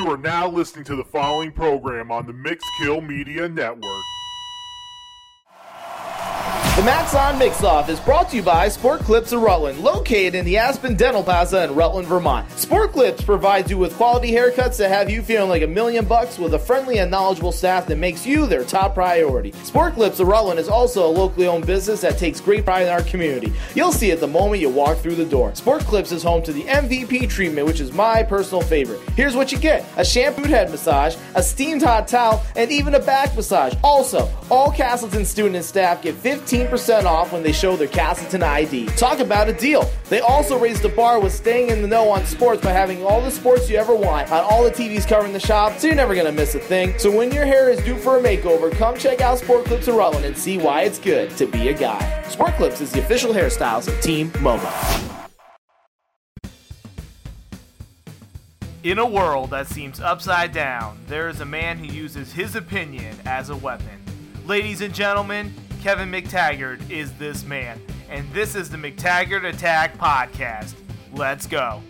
You are now listening to the following program on the Mixkill Media Network. The Max On Mix Off is brought to you by Sport Clips of Rutland, located in the Aspen Dental Plaza in Rutland, Vermont. Sport Clips provides you with quality haircuts that have you feeling like a million bucks with a friendly and knowledgeable staff that makes you their top priority. Sport Clips of Rutland is also a locally owned business that takes great pride in our community. You'll see it the moment you walk through the door. Sport Clips is home to the MVP treatment, which is my personal favorite. Here's what you get a shampooed head massage, a steamed hot towel, and even a back massage. Also, all Castleton student and staff get 15% off when they show their Castleton ID. Talk about a deal. They also raised the bar with staying in the know on sports by having all the sports you ever want on all the TVs covering the shop, so you're never gonna miss a thing. So when your hair is due for a makeover, come check out Sport Clips of Rutland and see why it's good to be a guy. Sport Clips is the official hairstyles of Team MoMA. In a world that seems upside down, there is a man who uses his opinion as a weapon. Ladies and gentlemen, Kevin McTaggart is this man, and this is the McTaggart Attack Podcast. Let's go.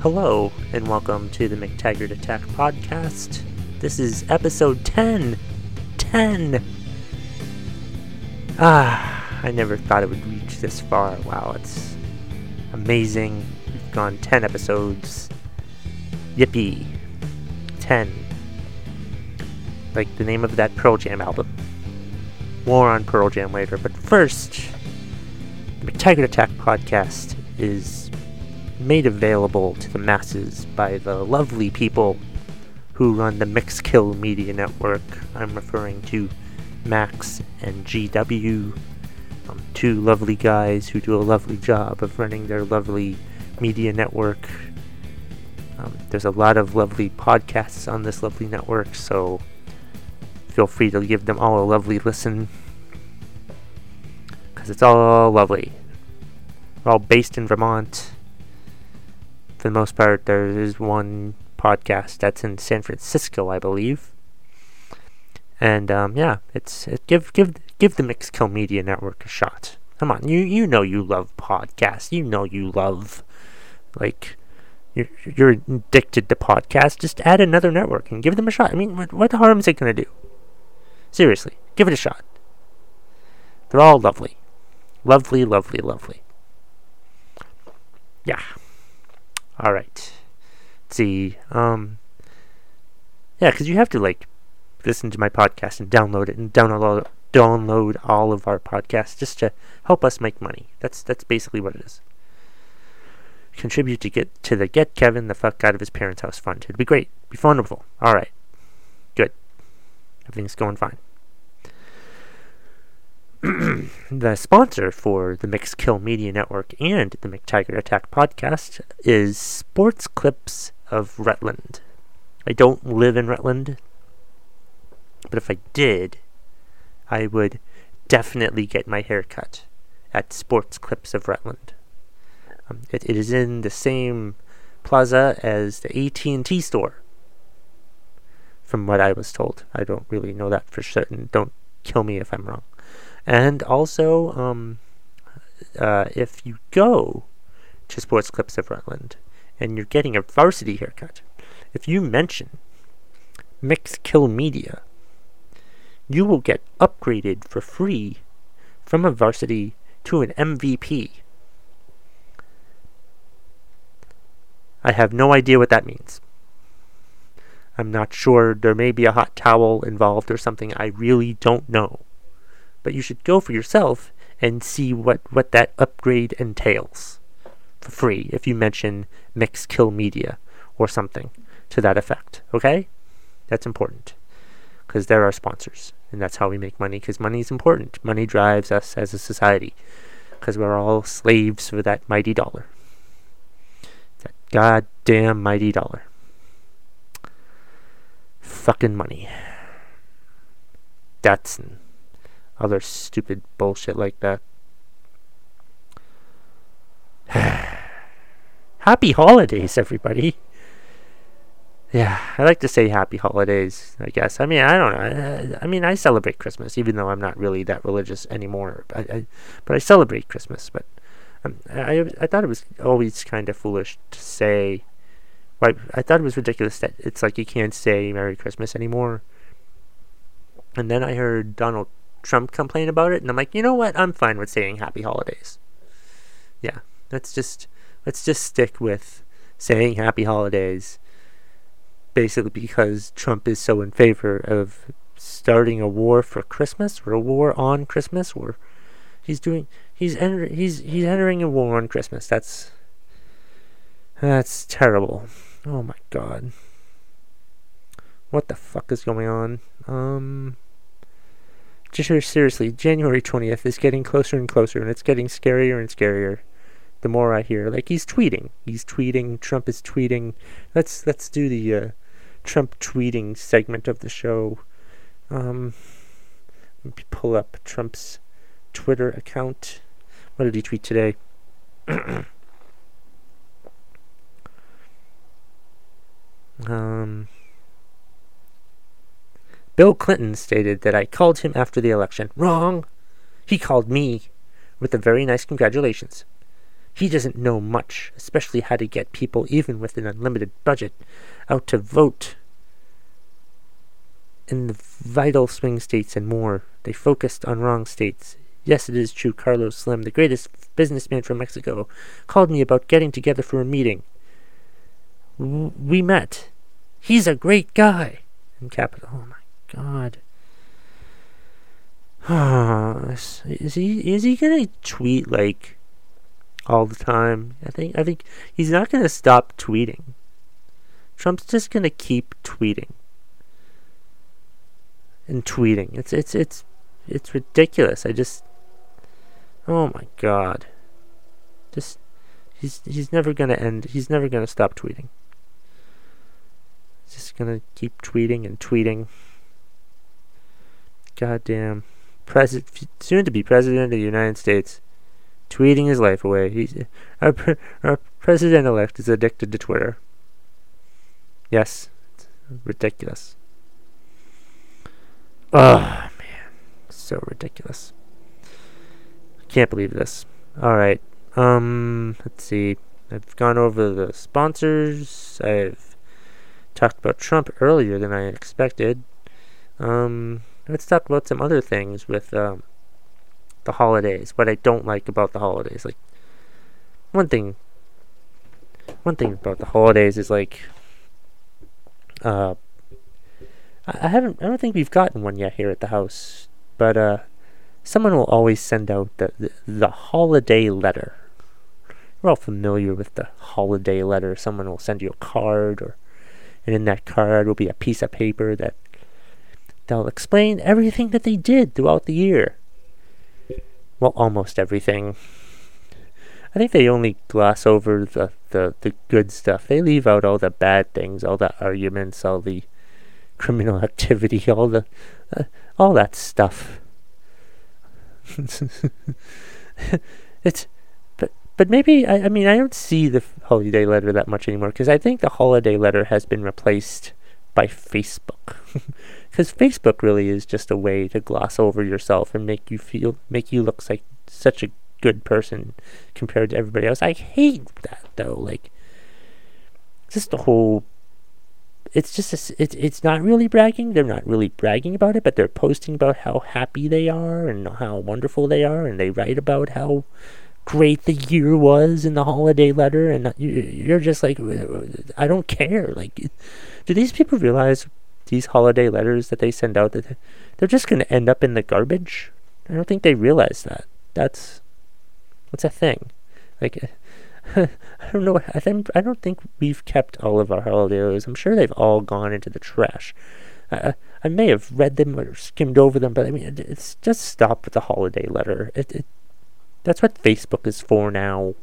Hello, and welcome to the McTaggart Attack Podcast. This is episode 10. 10! Ah, I never thought it would reach this far. Wow, it's amazing. We've gone 10 episodes. Yippee. 10. Like the name of that Pearl Jam album. More on Pearl Jam later, but first, the McTaggart Attack Podcast is made available to the masses by the lovely people who run the Mixkill Media Network. I'm referring to Max and GW, um, two lovely guys who do a lovely job of running their lovely media network. Um, there's a lot of lovely podcasts on this lovely network, so feel free to give them all a lovely listen. Because it's all lovely. We're all based in Vermont for the most part, there is one podcast that's in San Francisco, I believe. And um, yeah, it's it, give give give the Mixkill Media Network a shot. Come on, you you know you love podcasts. You know you love like you're you're addicted to podcasts. Just add another network and give them a shot. I mean, what, what harm is it gonna do? Seriously, give it a shot. They're all lovely, lovely, lovely, lovely. Yeah. All right. Let's see. Um. Yeah, because you have to like listen to my podcast and download it and download download all of our podcasts just to help us make money. That's that's basically what it is. Contribute to get to the get Kevin the fuck out of his parents' house fund. It'd be great. Be wonderful. All right. Everything's going fine. the sponsor for the Mixkill Media Network and the McTaggart Attack podcast is Sports Clips of Rutland. I don't live in Rutland, but if I did, I would definitely get my hair cut at Sports Clips of Rutland. Um, it, it is in the same plaza as the AT&T store, from what I was told. I don't really know that for certain. Don't kill me if I'm wrong. And also, um, uh, if you go to Sports Clips of Rutland and you're getting a varsity haircut, if you mention Mixkill Media, you will get upgraded for free from a varsity to an MVP. I have no idea what that means. I'm not sure. There may be a hot towel involved or something. I really don't know but you should go for yourself and see what, what that upgrade entails for free if you mention Mixkill Media or something to that effect. Okay? That's important because they're our sponsors and that's how we make money because money is important. Money drives us as a society because we're all slaves for that mighty dollar. That goddamn mighty dollar. Fucking money. That's other stupid bullshit like that. happy holidays, everybody. Yeah, I like to say happy holidays, I guess. I mean, I don't know. I, mean, I celebrate Christmas, even though I'm not really that religious anymore. I, I, but I celebrate Christmas. But Um, I I thought it was always kind of foolish to say. Right, I thought it was ridiculous that it's like you can't say Merry Christmas anymore. And then I heard Donald Trump complain about it, and I'm like, you know what? I'm fine with saying Happy Holidays. Yeah, let's just let's just stick with saying Happy Holidays. Basically, because Trump is so in favor of starting a war for Christmas or a war on Christmas, or he's doing he's enter, he's he's entering a war on Christmas. That's that's terrible. Oh my god. What the fuck is going on? Um just seriously, January 20th is getting closer and closer and it's getting scarier and scarier the more I hear. Like he's tweeting. He's tweeting, Trump is tweeting. Let's let's do the uh, Trump tweeting segment of the show. Um pull up Trump's Twitter account. What did he tweet today? um, Bill Clinton stated that I called him after the election. Wrong. He called me with a very nice congratulations. He doesn't know much, especially how to get people, even with an unlimited budget, out to vote in the vital swing states and more. They focused on wrong states. Yes, it is true. Carlos Slim, the greatest businessman from Mexico, called me about getting together for a meeting. We met. He's a great guy. In capital. Oh my God. is he is he gonna tweet like all the time? I think I think he's not gonna stop tweeting. Trump's just gonna keep tweeting and tweeting. It's it's it's it's ridiculous. I just Oh my god. Just he's he's never gonna end he's never gonna stop tweeting. Just gonna keep tweeting and tweeting. Goddamn. President soon to be president of the United States. Tweeting his life away. He's our, our president elect is addicted to Twitter. Yes. It's ridiculous. Oh man. So ridiculous. Can't believe this. Alright. Um, let's see. I've gone over the sponsors. I've talked about Trump earlier than I expected. Um, let's talk about some other things with um, the holidays. What I don't like about the holidays. Like, one thing. One thing about the holidays is like. Uh, I haven't. I don't think we've gotten one yet here at the house. But uh, someone will always send out the, the, the holiday letter. We're all familiar with the holiday letter. Someone will send you a card, or and in that card will be a piece of paper that they'll explain everything that they did throughout the year. Well, almost everything. I think they only gloss over the, the, the good stuff. They leave out all the bad things, all the arguments, all the criminal activity, all the uh, all that stuff. it's but maybe I, I mean I don't see the holiday letter that much anymore because I think the holiday letter has been replaced by Facebook because Facebook really is just a way to gloss over yourself and make you feel make you look like such a good person compared to everybody else. I hate that though like just the whole it's just a, it's it's not really bragging. They're not really bragging about it, but they're posting about how happy they are and how wonderful they are, and they write about how great the year was in the holiday letter, and you're just like, I don't care. Like, do these people realize these holiday letters that they send out that they're just going to end up in the garbage? I don't think they realize that. That's that's a thing. Like I don't know. I think I don't think we've kept all of our holidays. I'm sure they've all gone into the trash. I, I may have read them or skimmed over them, but I mean, it's just stop with the holiday letter. It, it that's what Facebook is for now.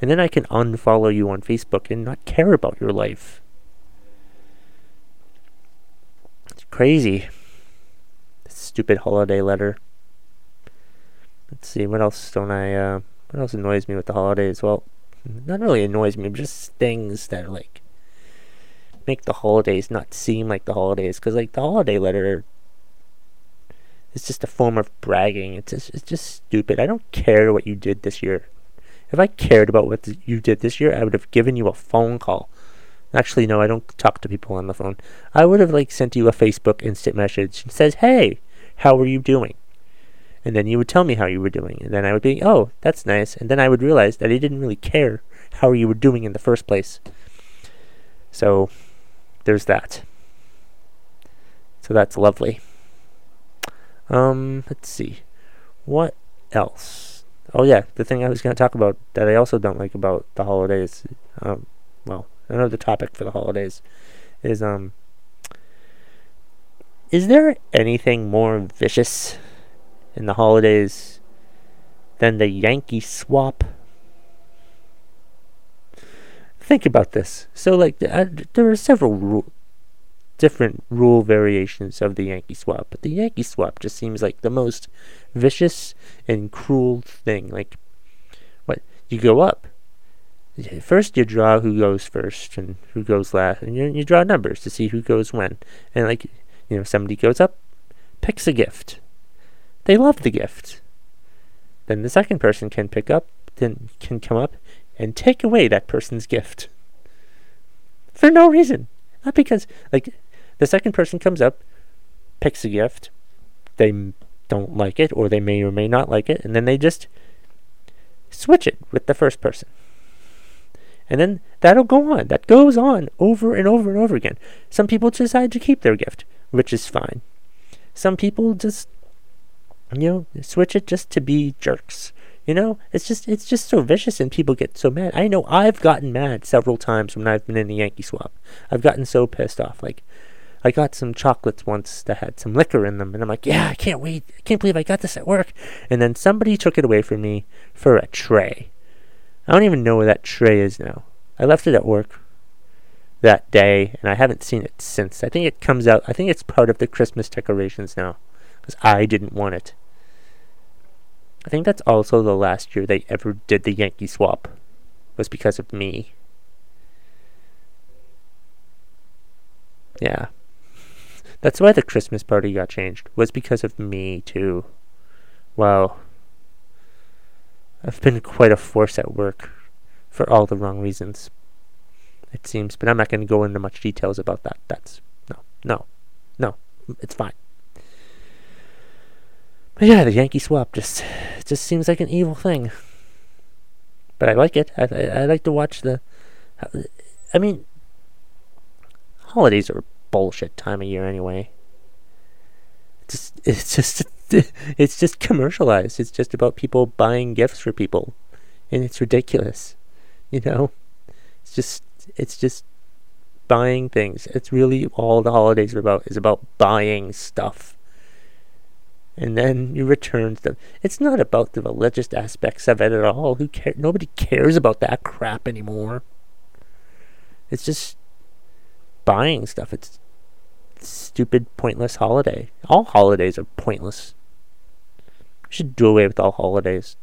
And then I can unfollow you on Facebook and not care about your life. It's crazy. Stupid holiday letter. Let's see, what else don't I, uh, what else annoys me with the holidays? Well, not really annoys me, just things that like make the holidays not seem like the holidays. Because like the holiday letter is just a form of bragging. It's just, it's just stupid. I don't care what you did this year. If I cared about what you did this year, I would have given you a phone call. Actually, no, I don't talk to people on the phone. I would have like sent you a Facebook instant message and says, "Hey, how are you doing?" And then you would tell me how you were doing, and then I would be, "Oh, that's nice." And then I would realize that I didn't really care how you were doing in the first place. So, there's that. So that's lovely. Um, let's see. What else? Oh yeah, the thing I was going to talk about that I also don't like about the holidays. Um, well, another topic for the holidays is um. Is there anything more vicious in the holidays than the Yankee swap? Think about this. So, like, uh, there are several ru- different rule variations of the Yankee swap, but the Yankee swap just seems like the most vicious and cruel thing. Like, what you go up. First, you draw who goes first and who goes last, and you, you draw numbers to see who goes when. And like, you know, somebody goes up, picks a gift. They love the gift. Then the second person can pick up, then can come up and take away that person's gift for no reason. Not because, like, the second person comes up, picks a gift, they don't like it, or they may or may not like it, and then they just switch it with the first person. And then that'll go on. That goes on over and over and over again. Some people decide to keep their gift, which is fine. Some people just, you know, switch it just to be jerks. You know, it's just it's just so vicious and people get so mad. I know I've gotten mad several times when I've been in the Yankee swap. I've gotten so pissed off. Like I got some chocolates once that had some liquor in them and I'm like, "Yeah, I can't wait. I can't believe I got this at work." And then somebody took it away from me for a tray. I don't even know where that tray is now. I left it at work that day and I haven't seen it since. I think it comes out I think it's part of the Christmas decorations now because I didn't want it. I think that's also the last year they ever did the Yankee swap. Was because of me. Yeah. That's why the Christmas party got changed. Was because of me too. Wow. I've been quite a force at work for all the wrong reasons. It seems, but I'm not going to go into much details about that. That's no, no, no. It's fine. But yeah, the Yankee swap just just seems like an evil thing. But I like it. I, I, I like to watch the. I mean, holidays are bullshit time of year anyway. It's just, it's just it's just commercialized. It's just about people buying gifts for people, and it's ridiculous. You know, it's just it's just buying things. It's really all the holidays are about is about buying stuff and then you return them. It's not about the religious aspects of it at all. Who cares? Nobody cares about that crap anymore. It's just buying stuff. It's stupid, pointless holiday. All holidays are pointless. We should do away with all holidays.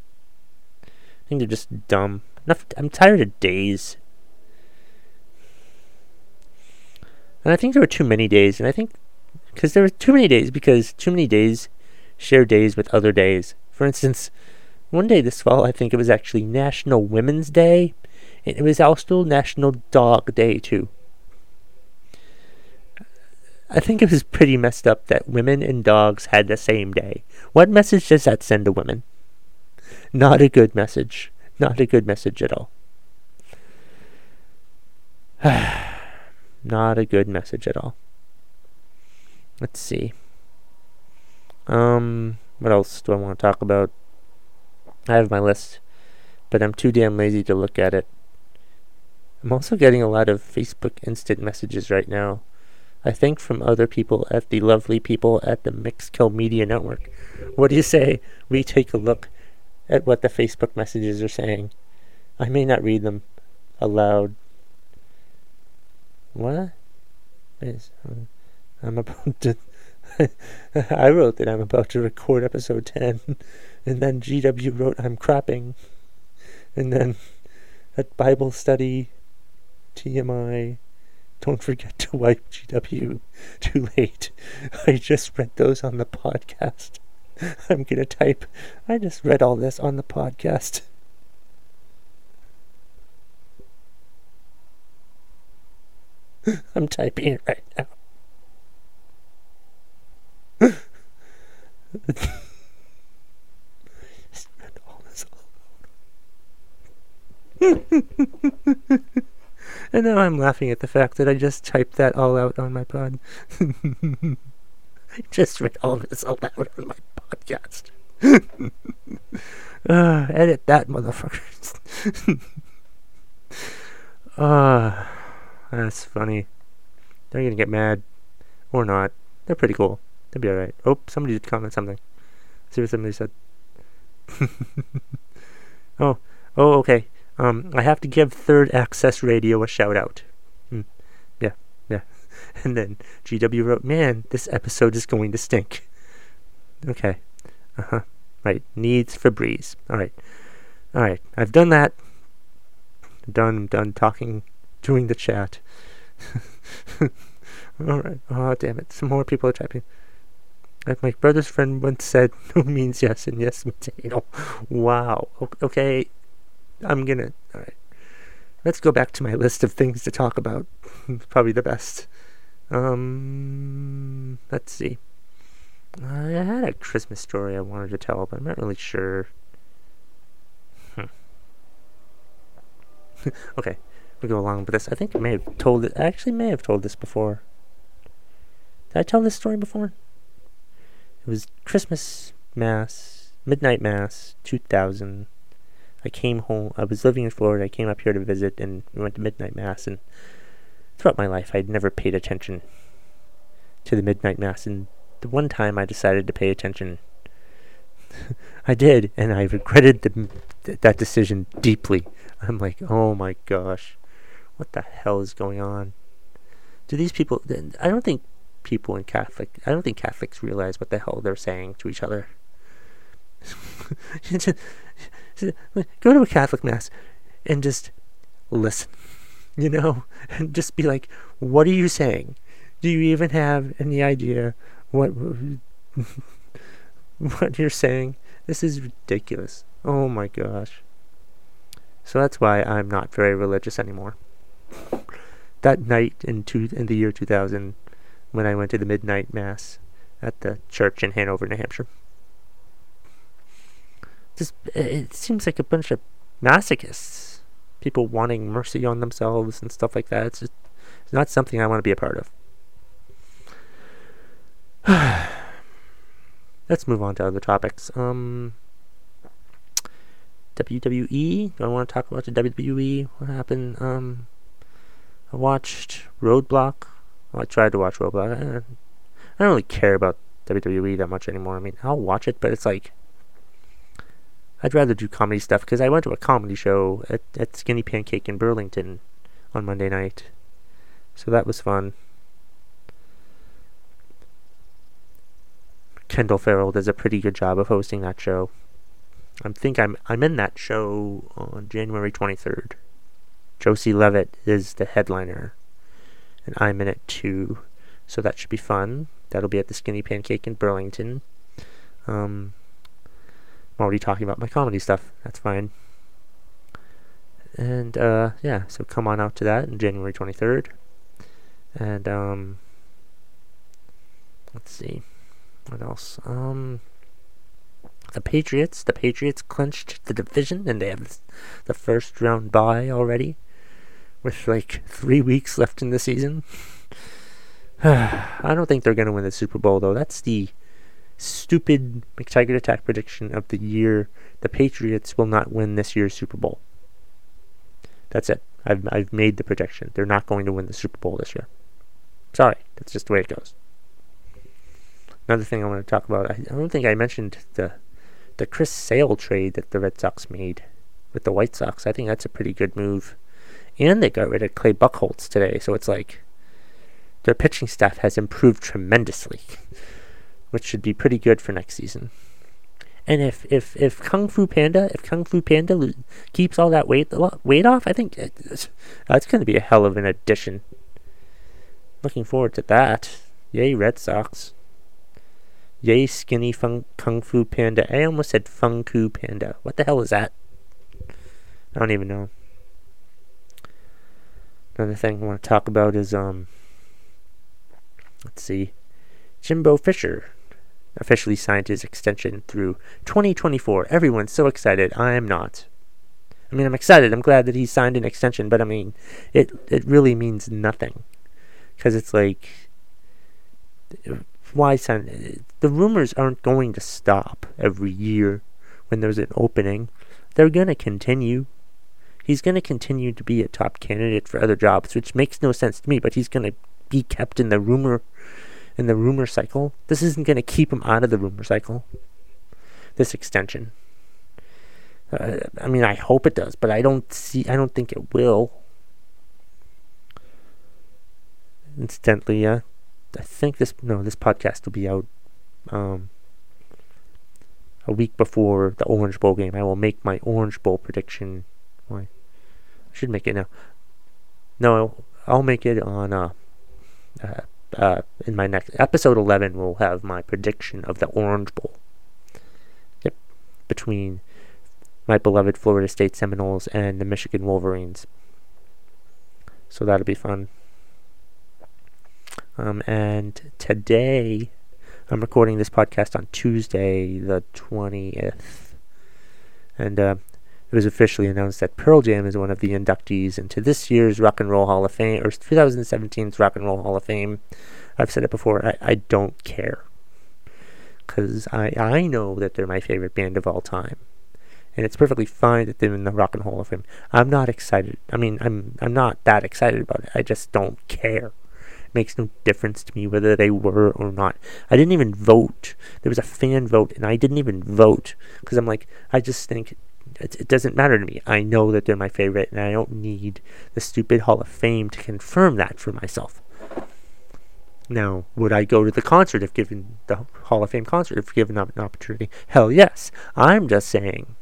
I think they're just dumb. Enough. I'm tired of days. And I think there were too many days, and I think because there were too many days because too many days share days with other days. For instance, one day this fall, I think it was actually National Women's Day, and it was also National Dog Day, too. I think it was pretty messed up that women and dogs had the same day. What message does that send to women? Not a good message. Not a good message at all. Not a good message at all. Let's see. Um, what else do I want to talk about? I have my list, but I'm too damn lazy to look at it. I'm also getting a lot of Facebook instant messages right now. I think from other people at the lovely people at the Mixkill Media Network. What do you say we take a look at what the Facebook messages are saying? I may not read them aloud. What? Uh, I'm about to I wrote that I'm about to record episode 10, and then GW wrote I'm crapping, and then at Bible study, TMI, don't forget to wipe GW. Too late. I just read those on the podcast. I'm gonna type. I just read all this on the podcast. I'm typing it right now. just all this and now I'm laughing at the fact that I just typed that all out on my pod. I just read all this all out on my podcast. uh, edit that, motherfuckers. Ah, uh, that's funny. They're gonna get mad. Or not. They're pretty cool. They'll be alright. Oh, somebody did comment something. Let's see what somebody said. oh, oh, okay. Um, I have to give Third Access Radio a shout out. Hmm. Yeah, yeah. And then GW wrote, "Man, this episode is going to stink." Okay. Uh huh. Right. Needs Febreze. All right. All right. I've done that. Done. Done talking, doing the chat. All right. Oh, damn it. Some more people are typing. Like my brother's friend once said, no means yes and yes means anal. Wow. Okay. I'm gonna. Alright. Let's go back to my list of things to talk about. Probably the best. Um. Let's see. I had a Christmas story I wanted to tell, but I'm not really sure. Hmm. okay. We'll go along with this. I think I may have told it. I actually may have told this before. Did I tell this story before? It was Christmas Mass, Midnight Mass, 2000. I came home. I was living in Florida. I came up here to visit, and we went to Midnight Mass. And throughout my life, I'd never paid attention to the Midnight Mass. And the one time I decided to pay attention, I did, and I regretted the, th- that decision deeply. I'm like, oh my gosh, what the hell is going on? Do these people? I don't think people in Catholic. I don't think Catholics realize what the hell they're saying to each other. Go to a Catholic mass and just listen, you know, and just be like, "What are you saying? Do you even have any idea what what you're saying? This is ridiculous. Oh my gosh." So that's why I'm not very religious anymore. That night in two in the year 2000, when I went to the midnight mass at the church in Hanover, New Hampshire. Just it seems like a bunch of masochists, people wanting mercy on themselves and stuff like that. It's just it's not something I want to be a part of. Let's move on to other topics. Um, WWE. Do I want to talk about the WWE? What happened? Um, I watched Roadblock well, I tried to watch Roadblock. I, I don't really care about WWE that much anymore. I mean, I'll watch it, but it's like I'd rather do comedy stuff because I went to a comedy show at, at Skinny Pancake in Burlington on Monday night, so that was fun. Kendall Farrell does a pretty good job of hosting that show. I think I'm I'm in that show on January 23rd. Josie Leavitt is the headliner and I'm in it too. So that should be fun. That'll be at the Skinny Pancake in Burlington. Um, I'm already talking about my comedy stuff. That's fine. And uh, yeah, so come on out to that on January 23rd. And um, let's see, what else? Um, the Patriots. The Patriots clinched the division, and they have the first round bye already with like three weeks left in the season. I don't think they're going to win the Super Bowl, though. That's the stupid McTaggart attack prediction of the year. The Patriots will not win this year's Super Bowl. That's it. I've, I've made the prediction. They're not going to win the Super Bowl this year. Sorry, that's just the way it goes. Another thing I want to talk about, I, I don't think I mentioned the the Chris Sale trade that the Red Sox made with the White Sox. I think that's a pretty good move and they got rid of Clay Buchholz today. So it's like their pitching staff has improved tremendously, which should be pretty good for next season. And if if if Kung Fu Panda, if Kung Fu Panda lo- keeps all that weight weight off, I think it's, that's going to be a hell of an addition. Looking forward to that. Yay, Red Sox. Yay, skinny fun- Kung Fu Panda. I almost said Fung Fu Panda. What the hell is that? I don't even know. Another thing I want to talk about is um. Let's see, Jimbo Fisher officially signed his extension through 2024. Everyone's so excited. I am not. I mean, I'm excited. I'm glad that he signed an extension, but I mean, it it really means nothing because it's like why sign? The rumors aren't going to stop every year when there's an opening. They're gonna continue. He's gonna continue to be a top candidate for other jobs, which makes no sense to me. But he's gonna be kept in the rumor in the rumor cycle. This isn't gonna keep him out of the rumor cycle. This extension. Uh, I mean, I hope it does, but I don't see. I don't think it will. Incidentally, uh, I think this no, this podcast will be out um, a week before the Orange Bowl game. I will make my Orange Bowl prediction. Why? I should make it now. No, I'll make it on uh, uh, uh, in my next episode 11 we'll have my prediction of the Orange Bowl. Yep, between my beloved Florida State Seminoles and the Michigan Wolverines. So that'll be fun. Um, and today, I'm recording this podcast on Tuesday, the 20th. And uh, it was officially announced that Pearl Jam is one of the inductees into this year's Rock and Roll Hall of Fame, or 2017's Rock and Roll Hall of Fame. I've said it before, I, I don't care. Because I, I know that they're my favorite band of all time and it's perfectly fine that they're in the Rock and Roll Hall of Fame. I'm not excited. I mean, I'm I'm not that excited about it. I just don't care. It makes no difference to me whether they were or not. I didn't even vote. There was a fan vote, and I didn't even vote because I'm like, I just think it, it doesn't matter to me. I know that they're my favorite, and I don't need the stupid Hall of Fame to confirm that for myself. Now, would I go to the concert if given the Hall of Fame concert if given an opportunity? Hell yes. I'm just saying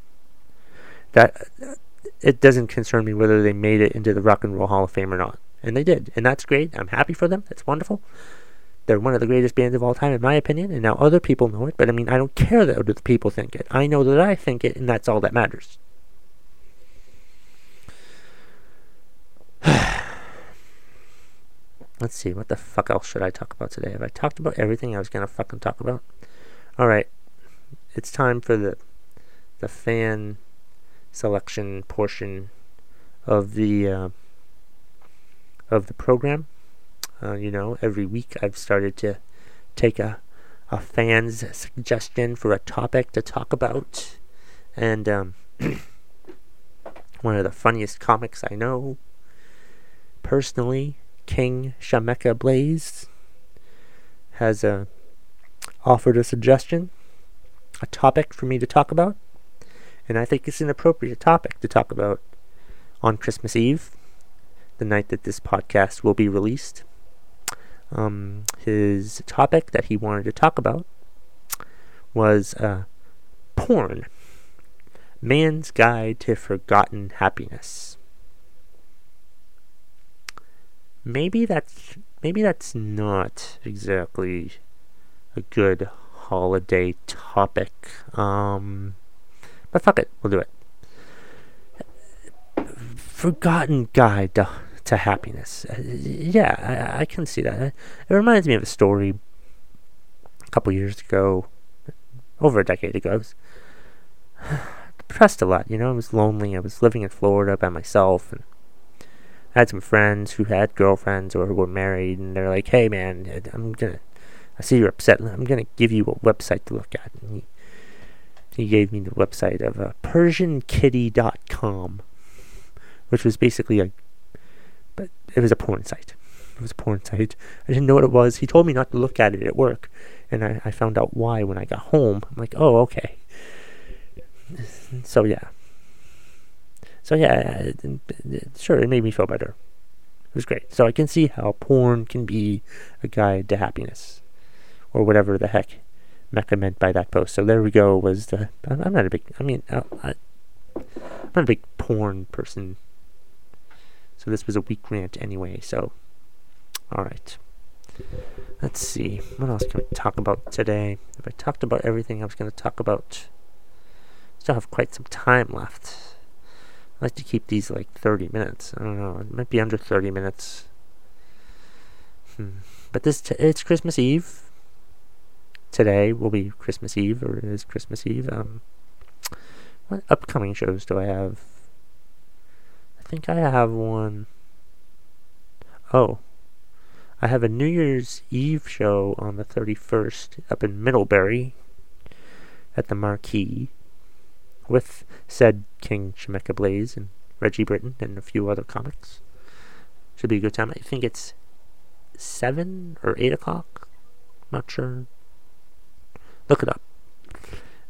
that uh, it doesn't concern me whether they made it into the Rock and Roll Hall of Fame or not. And they did. And that's great. I'm happy for them. That's wonderful. They're one of the greatest bands of all time, in my opinion. And now other people know it. But I mean, I don't care that other people think it. I know that I think it, and that's all that matters. Let's see, what the fuck else should I talk about today? Have I talked about everything I was gonna fucking talk about? Alright. It's time for the the fan selection portion of the uh, of the program. Uh, you know, every week I've started to take a a fan's suggestion for a topic to talk about, and um, one of the funniest comics I know, personally, King Shameka Blaze, has uh, offered a suggestion, a topic for me to talk about and I think it's an appropriate topic to talk about on Christmas Eve, the night that this podcast will be released. Um, his topic that he wanted to talk about was uh, porn Man's Guide to Forgotten Happiness. Maybe that's maybe that's not exactly a good holiday topic. Um, but fuck it, we'll do it. Forgotten guide to, to happiness. Uh, yeah, I, I, can see that. It reminds me of a story a couple years ago, over a decade ago. I was depressed a lot, you know. I was lonely. I was living in Florida by myself, and I had some friends who had girlfriends or who were married, and they're like, "Hey, man, I'm gonna." I see you're upset. I'm gonna give you a website to look at. And he, he gave me the website of uh, PersianKitty.com, which was basically a, it was a porn site. It was a porn site. I didn't know what it was. He told me not to look at it at work, and I, I found out why when I got home. I'm like, oh, okay. So yeah. So yeah, sure, it made me feel better. It was great. So I can see how porn can be a guide to happiness, or whatever the heck Mecca meant by that post. So there we go. Was the I'm not a big. I mean, uh, I, I'm not a big porn person. This was a weak rant anyway. So, all right. Let's see. What else can we talk about today? If I talked about everything I was going to talk about, still have quite some time left. I like to keep these like 30 minutes. I don't know. It might be under 30 minutes. Hmm. But this t- it's Christmas Eve. Today will be Christmas Eve, or it is Christmas Eve. Um, what upcoming shows do I have? I think I have one. Oh, I have a New Year's Eve show on the 31st up in Middlebury at the Marquee with said King Shemeka Blaze and Reggie Britton and a few other comics. Should be a good time. I think it's 7 or 8 o'clock. Not sure. Look it up.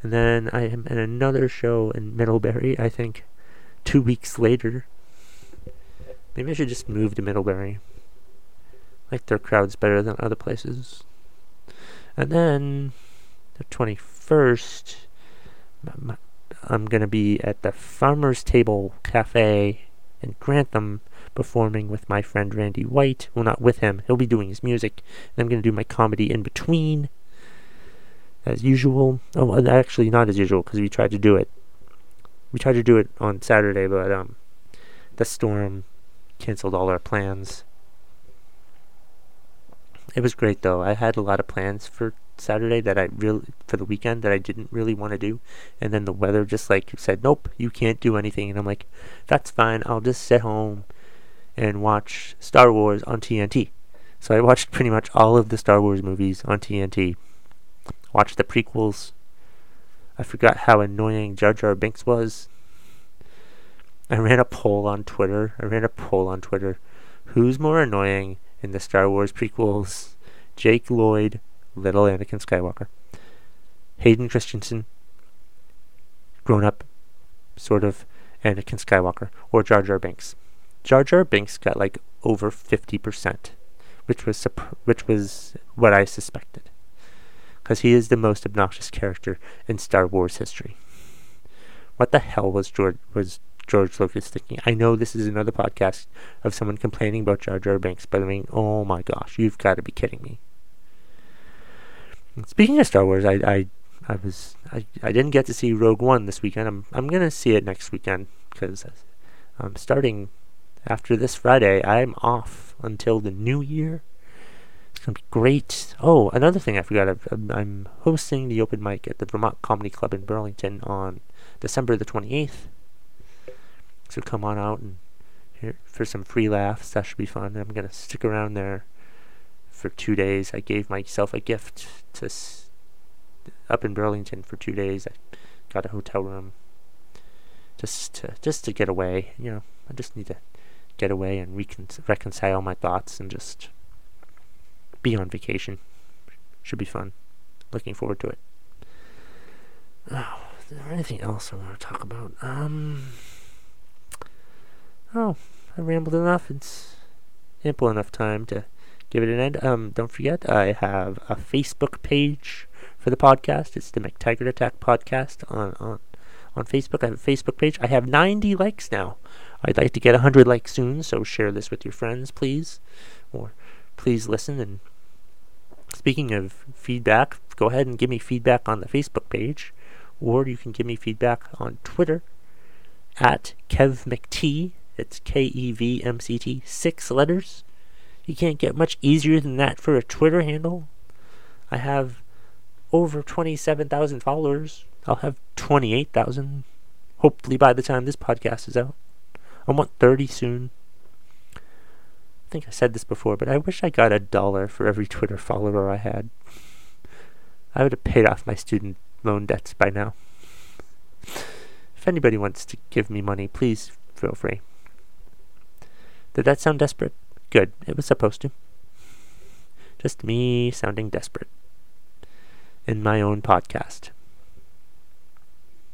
And then I am in another show in Middlebury, I think two weeks later. Maybe I should just move to Middlebury. Like their crowd's better than other places. And then the 21st, I'm going to be at the Farmer's Table Cafe in Grantham performing with my friend Randy White. Well, not with him, he'll be doing his music. And I'm going to do my comedy in between. As usual. Oh, actually, not as usual because we tried to do it. We tried to do it on Saturday, but um, the storm canceled all our plans. It was great though. I had a lot of plans for Saturday that I really for the weekend that I didn't really want to do, and then the weather just like said, "Nope, you can't do anything." And I'm like, "That's fine. I'll just sit home and watch Star Wars on TNT." So I watched pretty much all of the Star Wars movies on TNT. Watched the prequels. I forgot how annoying Jar Jar Binks was. I ran a poll on Twitter. I ran a poll on Twitter. Who's more annoying in the Star Wars prequels? Jake Lloyd little Anakin Skywalker. Hayden Christensen, grown up, sort of Anakin Skywalker, or Jar Jar Binks. Jar Jar Binks got like over 50%, which was sup- which was what I suspected. Because he is the most obnoxious character in Star Wars history. What the hell was George was George Lucas thinking? I know this is another podcast of someone complaining about Jar Jar Binks, but I mean, oh my gosh, you've got to be kidding me. Speaking of Star Wars, I, I, I was I, I didn't get to see Rogue One this weekend. I'm I'm gonna see it next weekend because I'm um, starting after this Friday. I'm off until the new year. It's gonna be great. Oh, another thing I forgot. I'm, I'm hosting the open mic at the Vermont Comedy Club in Burlington on December the 28th. So come on out and here for some free laughs. That should be fun. I'm gonna stick around there for two days. I gave myself a gift to up in Burlington for two days. I got a hotel room just to just to get away. You know, I just need to get away and recon- reconcile my thoughts and just be on vacation. Should be fun. Looking forward to it. Oh, is there anything else I want to talk about? Um. Oh, I rambled enough. It's ample enough time to give it an end. Um, don't forget, I have a Facebook page for the podcast. It's the McTaggart Attack Podcast on, on, on Facebook. I have a Facebook page. I have 90 likes now. I'd like to get 100 likes soon, so share this with your friends, please. Or please listen. And speaking of feedback, go ahead and give me feedback on the Facebook page. Or you can give me feedback on Twitter at KevMcT. It's K E V M C T, six letters. You can't get much easier than that for a Twitter handle. I have over 27,000 followers. I'll have 28,000 hopefully by the time this podcast is out. I want 30 soon. I think I said this before, but I wish I got a dollar for every Twitter follower I had. I would have paid off my student loan debts by now. If anybody wants to give me money, please feel free. Did that sound desperate? Good. It was supposed to. Just me sounding desperate. In my own podcast.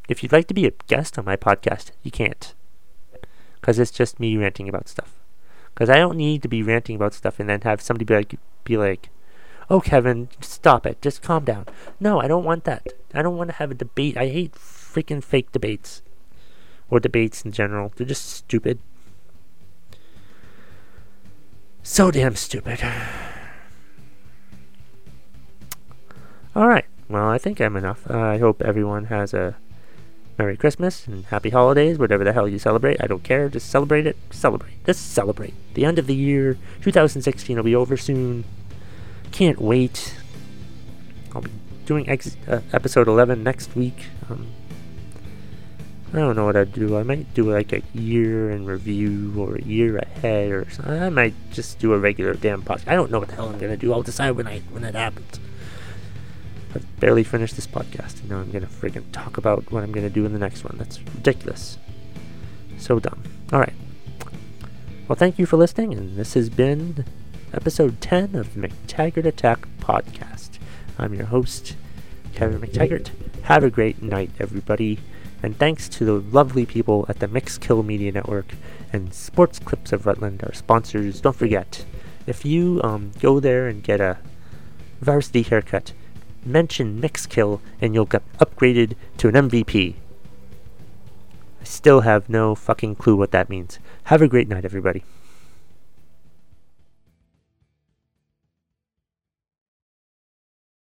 If you'd like to be a guest on my podcast, you can't. Because it's just me ranting about stuff. Because I don't need to be ranting about stuff and then have somebody be like, be like, oh, Kevin, stop it. Just calm down. No, I don't want that. I don't want to have a debate. I hate freaking fake debates. Or debates in general. They're just stupid. So damn stupid. Alright, well, I think I'm enough. Uh, I hope everyone has a Merry Christmas and Happy Holidays, whatever the hell you celebrate. I don't care. Just celebrate it. Celebrate. Just celebrate. The end of the year, 2016 will be over soon. Can't wait. I'll be doing ex- uh, episode 11 next week. Um, I don't know what I'd do. I might do like a year in review or a year ahead or something. I might just do a regular damn podcast. I don't know what the hell I'm gonna do. I'll decide when I when it happens. I've barely finished this podcast, and now I'm gonna friggin' talk about what I'm gonna do in the next one. That's ridiculous. So dumb. All right. Well, thank you for listening, and this has been episode 10 of the McTaggart Attack podcast. I'm your host, Kevin McTaggart. Have a great night, everybody. And thanks to the lovely people at the Mixkill Media Network and Sports Clips of Rutland, our sponsors. Don't forget, if you um, go there and get a varsity haircut, mention Mixkill and you'll get upgraded to an MVP. I still have no fucking clue what that means. Have a great night, everybody.